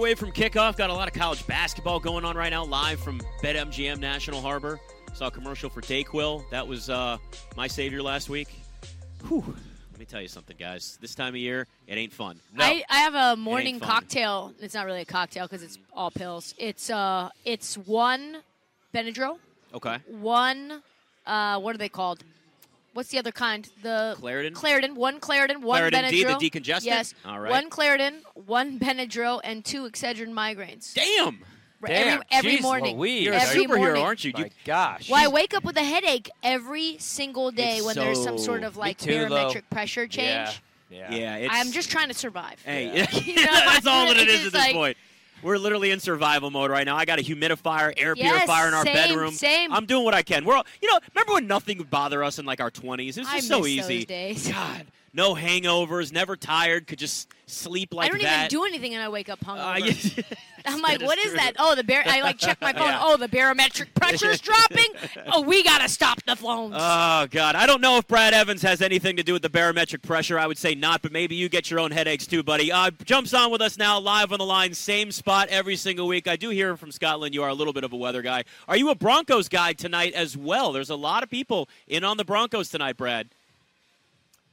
away from kickoff. Got a lot of college basketball going on right now, live from BetMGM National Harbor. Saw a commercial for Dayquil. That was uh, my savior last week. Whew. Let me tell you something, guys. This time of year, it ain't fun. I, I have a morning fun. cocktail. It's not really a cocktail because it's all pills. It's uh, it's one Benadryl, Okay. one uh, what are they called? What's the other kind? The Claritin? Claritin. One Claritin. One Claritin D, the decongestant? Yes. All right. One Claritin, one Benadryl, and two Excedrin migraines. Damn. Every, Damn, every jeez morning. Louise. You're a every superhero, morning. aren't you? You- My gosh. Well, I wake up with a headache every single day It's when there's some sort of like too, though. barometric pressure change. Yeah. Yeah. Yeah, it's, I'm just trying to survive. Hey, You know, that's all that it's at this like- point. We're literally in survival mode right now. I got a humidifier, air Yes, purifier in our same, bedroom. same. I'm doing what I can. We're all, you know, remember when nothing would bother us in like our 20s? It was just I so easy. God, no hangovers, never tired, could just sleep like that. I don't that. even do anything and I wake up hungover. Uh. I'm like, what is is that? Oh, the bar. I like check my phone. Yeah. Oh, the barometric pressure's dropping. Oh, we gotta stop the phones. Oh God, I don't know if Brad Evans has anything to do with the barometric pressure. I would say not, but maybe you get your own headaches too, buddy. Uh, jumps on with us now, live on the line, same spot every single week. I do hear from Scotland. You are a little bit of a weather guy. Are you a Broncos guy tonight as well? There's a lot of people in on the Broncos tonight, Brad.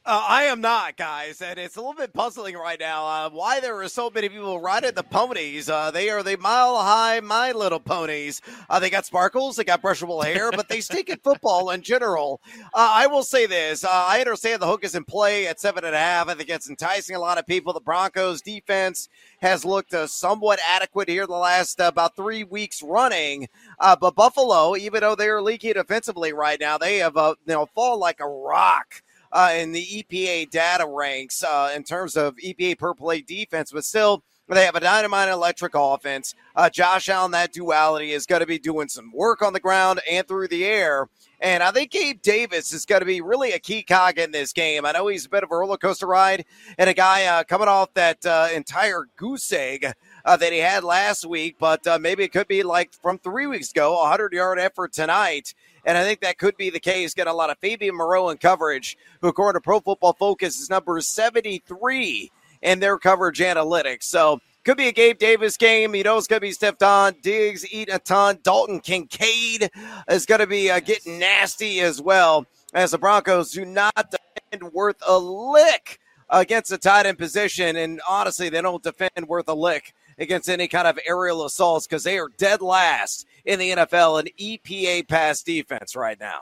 Uh, I am not, guys, and it's a little bit puzzling right now. Uh, why there are so many people riding the ponies? Uh, they are the mile high, my little ponies. Uh, they got sparkles, they got brushable hair, but they stink at football in general. Uh, I will say this: uh, I understand the hook is in play at seven and a half. I think it's enticing a lot of people. The Broncos defense has looked somewhat adequate here the last about three weeks running. But Buffalo, even though they are leaky defensively right now, they have you know fallen like a rock uh, in the EPA data ranks uh, in terms of EPA per play defense, but still. They have a dynamite electric offense. Uh, Josh Allen, that duality is going to be doing some work on the ground and through the air. And I think Gabe Davis is going to be really a key cog in this game. I know he's a bit of a roller coaster ride and a guy uh, coming off that uh, entire goose egg uh, that he had last week, but uh, maybe it could be like from three weeks ago, a 100 yard effort tonight. And I think that could be the case. Get a lot of Fabian Moreau in coverage, who, according to Pro Football Focus, is number 73 in their coverage analytics. So could be a Gabe Davis game. You know it's going to be Stefon Diggs eating a ton. Dalton Kincaid is going to be uh, getting nasty as well as the Broncos do not defend worth a lick against the tight end position. And honestly, they don't defend worth a lick against any kind of aerial assaults because they are dead last in the NFL in EPA pass defense right now.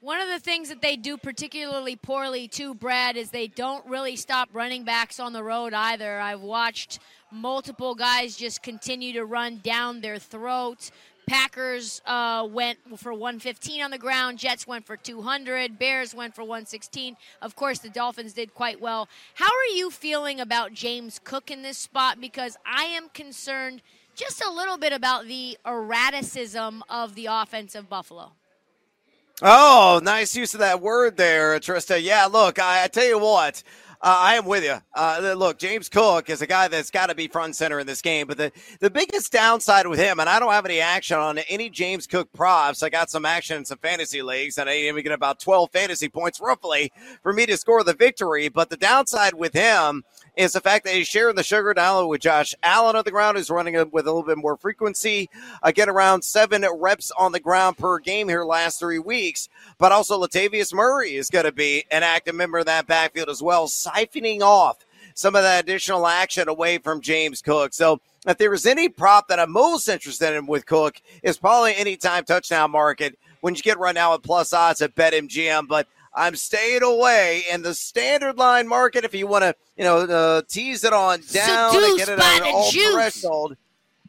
One of the things that they do particularly poorly too, Brad, is they don't really stop running backs on the road either. I've watched multiple guys just continue to run down their throats. Packers uh, went for 115 on the ground. Jets went for 200. Bears went for 116. Of course, the Dolphins did quite well. How are you feeling about James Cook in this spot? Because I am concerned just a little bit about the erraticism of the offense of Buffalo. Oh, nice use of that word there, Trista. Yeah, look, I, I tell you what, uh, I am with you. Uh, look, James Cook is a guy that's got to be front and center in this game. But the, the biggest downside with him, and I don't have any action on any James Cook props. I got some action in some fantasy leagues, and I even get about 12 fantasy points roughly for me to score the victory. But the downside with him is the fact that he's sharing the sugar down with Josh Allen on the ground, who's running it with a little bit more frequency. Again, around seven reps on the ground per game here last three weeks. But also Latavius Murray is going to be an active member of that backfield as well, siphoning off some of that additional action away from James Cook. So if there is any prop that I'm most interested in with Cook, is probably anytime touchdown market when you get right now at plus odds at BetMGM. But I'm staying away in the standard line market if you want to, you know, uh, tease it on down and get it on an all juice. threshold.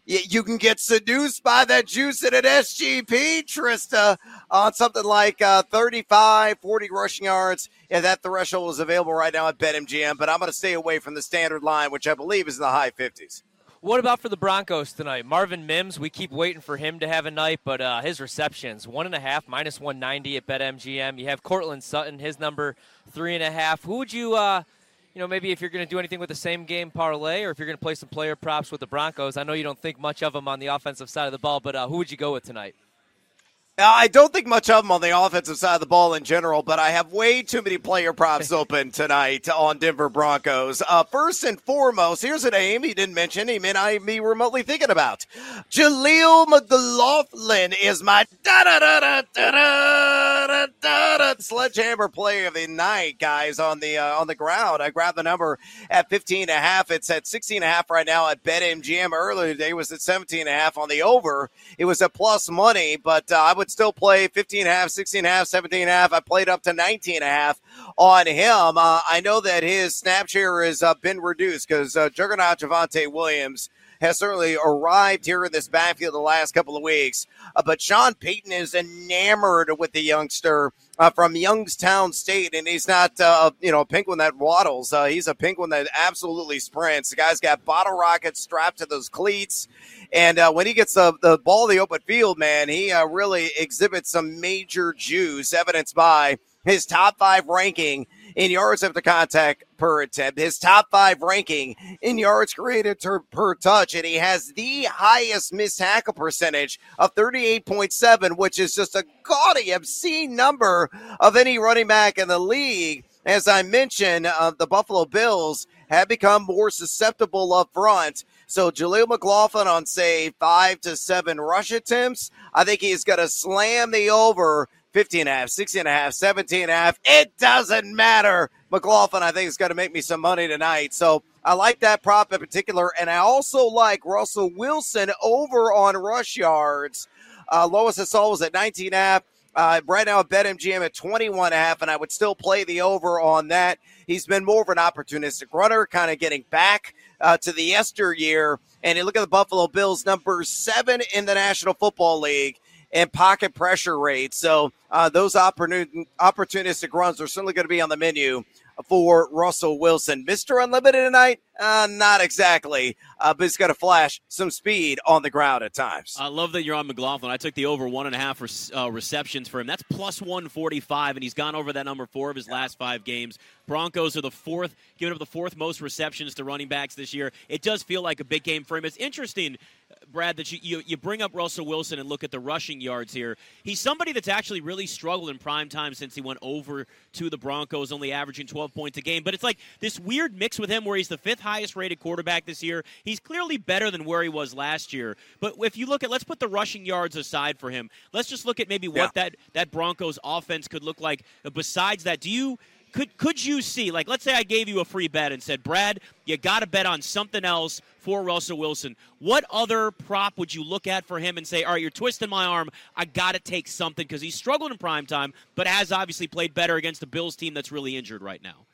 Y- You can get seduced by that juice at an SGP, Trista, on something like uh, 35, 40 rushing yards. Yeah, that threshold is available right now at BetMGM, but I'm going to stay away from the standard line, which I believe is in the high 50s. What about for the Broncos tonight? Marvin Mims, we keep waiting for him to have a night, but uh, his receptions, one and a half, minus 190 at BetMGM. You have Courtland Sutton, his number, three and a half. Who would you, uh, you know, maybe if you're going to do anything with the same game parlay or if you're going to play some player props with the Broncos? I know you don't think much of them on the offensive side of the ball, but uh, who would you go with tonight? I don't think much of them on the offensive side of the ball in general, but I have way too many player props open tonight on Denver Broncos. Uh, first and foremost, here's a name he didn't mention. He may not be remotely thinking about. Jaleel McLaughlin is my sledgehammer play of the night, guys. On the uh, on the ground, I grabbed the number at 15 and a half. It's at 16 and a half right now at BetMGM. Earlier today was at 17 and a half on the over. It was at plus money, but uh, I would still play 15 and a half, 16 and a half, 17 and a half. I played up to 19 and a half on him. Uh, I know that his snap share has uh, been reduced because uh, Juggernaut Javonte Williams has certainly arrived here in this backfield the last couple of weeks. Uh, but Sean Payton is enamored with the youngster uh, from Youngstown State, and he's not, uh, you know, a penguin that waddles. Uh, he's a penguin that absolutely sprints. The guy's got bottle rockets strapped to those cleats. And uh, when he gets the, the ball the open field, man, he uh, really exhibits some major juice, evidenced by his top five ranking in yards after contact per attempt, his top five ranking in yards created ter- per touch, and he has the highest missed tackle percentage of 38.7, which is just a gaudy, obscene number of any running back in the league. As I mentioned, uh, the Buffalo Bills have become more susceptible up front. So Jaleel McLaughlin on say five to seven rush attempts. I think he's going to slam the over 15 and a half, 16 and a half, 17 and a half. It doesn't matter. McLaughlin, I think, is going to make me some money tonight. So I like that prop in particular. And I also like Russell Wilson over on rush yards. Uh, saw was at 19 and a half. Uh, right now at BetMGM at 21 and a half, and I would still play the over on that. He's been more of an opportunistic runner, kind of getting back uh, to the yesteryear. And you look at the Buffalo Bills, number seven in the National Football League and pocket pressure rate. So uh, those opportunistic runs are certainly going to be on the menu for Russell Wilson. Mr. Unlimited tonight? Uh, not exactly, uh, but he's got to flash some speed on the ground at times. I love that you're on McLaughlin. I took the over one and a half uh, receptions for him. That's plus 145, and he's gone over that number four of his last five games. Broncos are the fourth, giving up the fourth most receptions to running backs this year. It does feel like a big game for him. It's interesting Brad, that you, you, you bring up Russell Wilson and look at the rushing yards here. He's somebody that's actually really struggled in prime time since he went over to the Broncos, only averaging 12 points a game. But it's like this weird mix with him where he's the fifth highest rated quarterback this year. He's clearly better than where he was last year. But if you look at, let's put the rushing yards aside for him. Let's just look at maybe what yeah. that, that Broncos offense could look like. Besides that, do you could could you see like let's say I gave you a free bet and said Brad you got to bet on something else for Russell Wilson what other prop would you look at for him and say all right you're twisting my arm I got to take something because he's struggled in prime time but has obviously played better against the Bills team that's really injured right now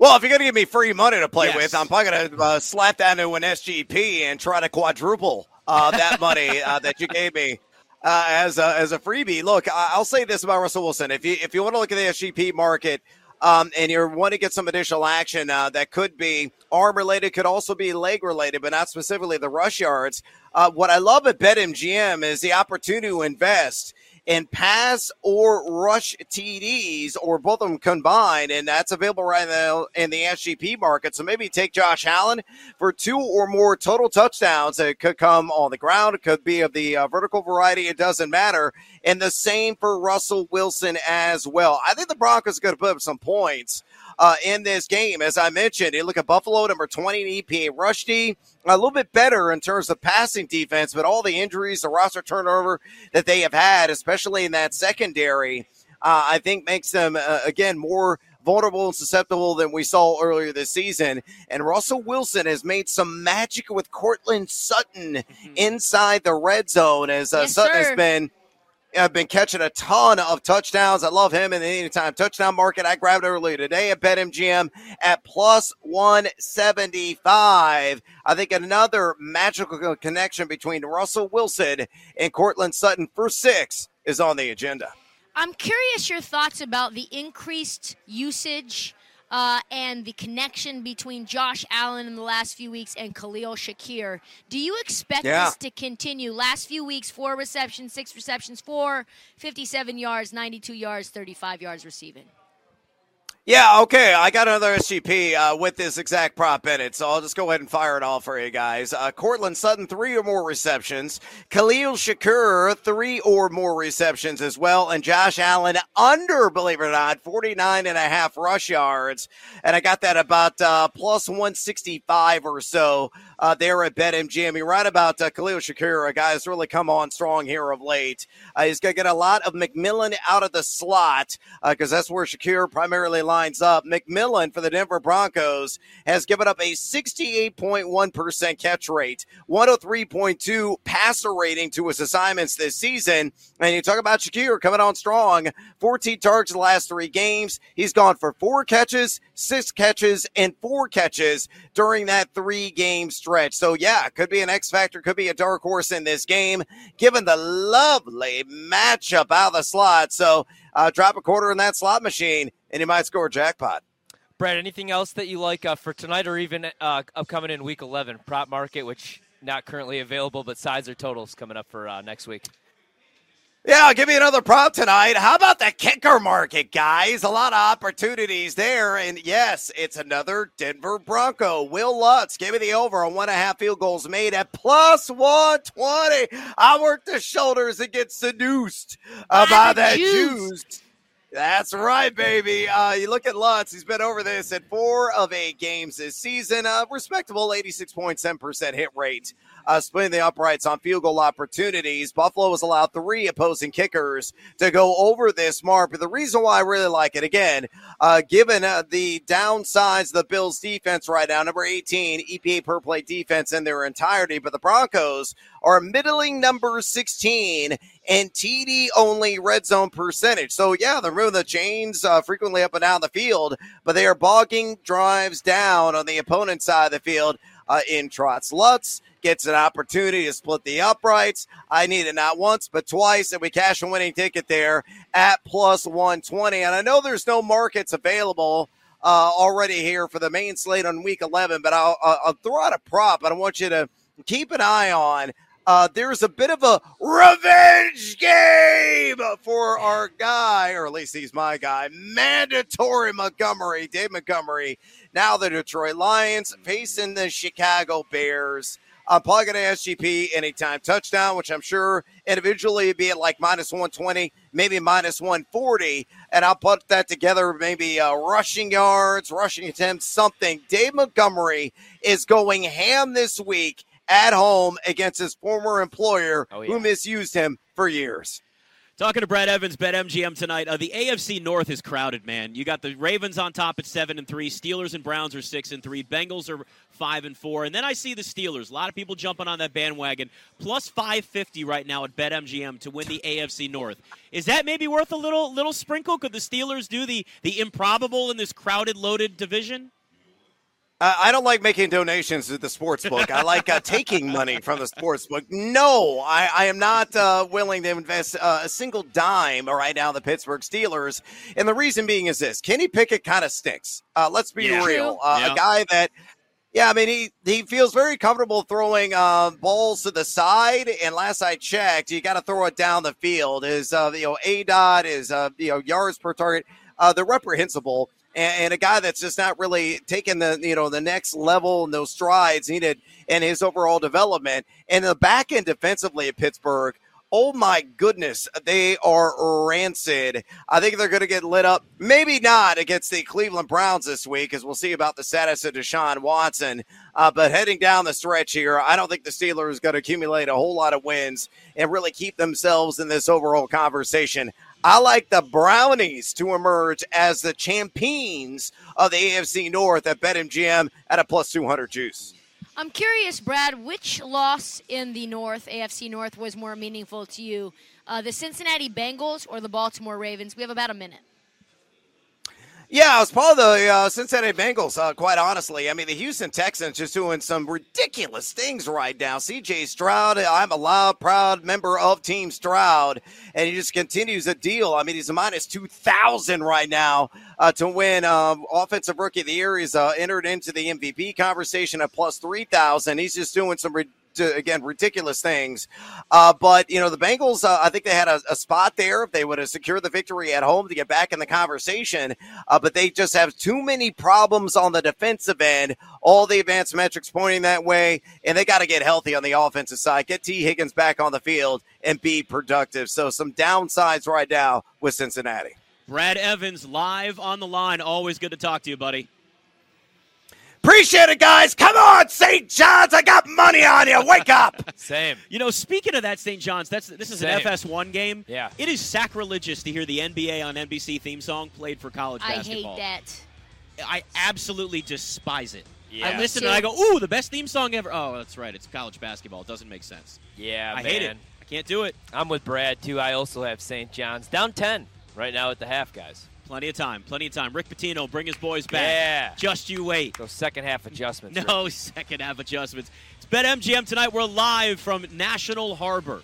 well, if you're going to give me free money to play yes. with, I'm probably going to uh, slap that into an SGP and try to quadruple uh, that money uh, that you gave me uh, as a, as a freebie. Look, I'll say this about Russell Wilson: if you if you want to look at the SGP market, um, and you want to get some additional action uh, that could be arm related, could also be leg related, but not specifically the rush yards. Uh, what I love at BetMGM is the opportunity to invest in pass or rush TDs or both of them combined. And that's available right now in the SGP market. So maybe take Josh Allen for two or more total touchdowns. It could come on the ground. It could be of the uh, vertical variety. It doesn't matter. And the same for Russell Wilson as well. I think the Broncos are going to put up some points uh, in this game. As I mentioned, you look at Buffalo, number 20 in EPA rush D, a little bit better in terms of passing defense, but all the injuries, the roster turnover that they have had, especially in that secondary, uh, I think makes them, uh, again, more vulnerable and susceptible than we saw earlier this season. And Russell Wilson has made some magic with Courtland Sutton mm-hmm. inside the red zone as uh, yes, Sutton sir. has been I've been catching a ton of touchdowns. I love him in the anytime touchdown market. I grabbed earlier today at BetMGM at plus 175. I think another magical connection between Russell Wilson and Courtland Sutton for six is on the agenda. I'm curious your thoughts about the increased usage uh, and the connection between Josh Allen in the last few weeks and Khalil Shakir. Do you expect yeah. this to continue? Last few weeks, four receptions, six receptions, four, 57 yards, 92 yards, 35 yards receiving. Yeah, okay. I got another SGP uh, with this exact prop in it, so I'll just go ahead and fire it all for you guys. Uh, Courtland Sutton, three or more receptions. Khalil Shakir, three or more receptions as well. And Josh Allen, under, believe it or not, 49 and a half rush yards. And I got that about uh, plus 165 or so uh, there at BetMGM. You're right about uh, Khalil Shakir, a guy who's really come on strong here of late. Uh, he's going to get a lot of McMillian out of the slot because uh, that's where Shakir primarily lies lines up. McMillian for the Denver Broncos has given up a 68.1% catch rate, 103.2 passer rating to his assignments this season. And you talk about Shakir coming on strong, 14 targets the last three games. He's gone for four catches, six catches, and four catches during that three game stretch. So, yeah, could be an X factor, could be a dark horse in this game, given the lovely matchup out of the slot. So, uh, drop a quarter in that slot machine, and you might score a jackpot. Brad, anything else that you like uh, for tonight or even uh, upcoming in Week 11? Prop market, which not currently available, but sides or totals coming up for uh, next week. Yeah, give me another prop tonight. How about the kicker market, guys? A lot of opportunities there. And yes, it's another Denver Bronco. Will Lutz give me the over on one and a half field goals made at plus 120. I work the shoulders and get seduced uh, by that juice. That's right, baby. Uh, you look at Lutz; he's been over this at four of eight games this season. A respectable 86.7% hit rate uh, splitting the uprights on field goal opportunities. Buffalo has allowed three opposing kickers to go over this mark. But the reason why I really like it, again, uh, given uh, the downsides of the Bills defense right now, number 18, EPA per play defense in their entirety, but the Broncos are middling number 16 and TD only red zone percentage. So, yeah, they're moving the chains uh, frequently up and down the field, but they are bogging drives down on the opponent's side of the field uh, in trots. Lutz gets an opportunity to split the uprights. I need it not once, but twice, and we cash a winning ticket there at plus 120. And I know there's no markets available uh, already here for the main slate on week 11, but I'll, I'll throw out a prop, and I want you to keep an eye on. Uh, there's a bit of a revenge game for our guy, or at least he's my guy, mandatory Montgomery, Dave Montgomery. Now the Detroit Lions facing the Chicago Bears. I'm plugging an SGP anytime touchdown, which I'm sure individually would be at like minus 120, maybe minus 140. And I'll put that together, maybe uh, rushing yards, rushing attempts, something. Dave Montgomery is going ham this week at home against his former employer oh, yeah. who misused him for years. Talking to Brad Evans, Bet MGM tonight. Uh, the AFC North is crowded, man. You got the Ravens on top at seven and three. Steelers and Browns are six and three. Bengals are five and four. And then I see the Steelers. A lot of people jumping on that bandwagon. Plus five fifty right now at Bet MGM to win the AFC North. Is that maybe worth a little little sprinkle? Could the Steelers do the the improbable in this crowded, loaded division? Uh, I don't like making donations to the sports book. I like uh, taking money from the sports book. No, I, I am not uh, willing to invest uh, a single dime right now in the Pittsburgh Steelers. And the reason being is this Kenny Pickett kind of stinks. Uh, let's be yeah. real. Uh, yeah. A guy that, yeah, I mean, he, he feels very comfortable throwing balls to the side. And last I checked, you got to throw it down the field. His, you know, A dot is, you know, yards per target. they're reprehensible and, a guy that's just not really taking the you know the next level and those strides needed in his overall development. And the back end defensively at Pittsburgh. Oh my goodness, they are rancid. I think they're going to get lit up. Maybe not against the Cleveland Browns this week, as we'll see about the status of Deshaun Watson. Uh, but heading down the stretch here, I don't think the Steelers are going to accumulate a whole lot of wins and really keep themselves in this overall conversation. I like the Brownies to emerge as the champions of the AFC North at BetMGM at a plus 200 juice. I'm curious, Brad, which loss in the North, AFC North, was more meaningful to you? Uh, the Cincinnati Bengals or the Baltimore Ravens? We have about a minute. Yeah, I was part of the uh, Cincinnati Bengals, uh, quite honestly. I mean, the Houston Texans just doing some ridiculous things right now. CJ Stroud, I'm a loud, proud member of Team Stroud, and he just continues a deal. I mean, he's a minus 2,000 right now uh, to win um, Offensive Rookie of the Year. He's uh, entered into the MVP conversation at plus 3,000. He's just doing some ridiculous to, again, ridiculous things. Uh, but, you know, the Bengals, uh, I think they had a, a, spot there if they would have secured the victory at home to get back in the conversation. Uh, but they just have too many problems on the defensive end. All the advanced metrics pointing that way. And they got to get healthy on the offensive side, get Tee Higgins back on the field and be productive. So some downsides right now with Cincinnati. Brad Evans live on the line. Always good to talk to you, buddy. Appreciate it, guys. Come on, St. John's. I got money on you. Wake up. Same. You know, speaking of that, St. John's, that's this is Same. an FS1 game. Yeah. It is sacrilegious to hear the NBA on NBC theme song played for college I basketball. hate that. I absolutely despise it. Yeah. I listen and I go, "Ooh, the best theme song ever." Oh, that's right. It's college basketball. It doesn't make sense. Yeah, I man. hate it. I can't do it. I'm with Brad too. I also have St. John's down 10 right now at the half, guys. Plenty of time. Plenty of time. Rick Pitino, bring his boys back. Yeah. Just you wait. Those second half adjustments. No second half adjustments. It's BetMGM tonight. We're live from National Harbor.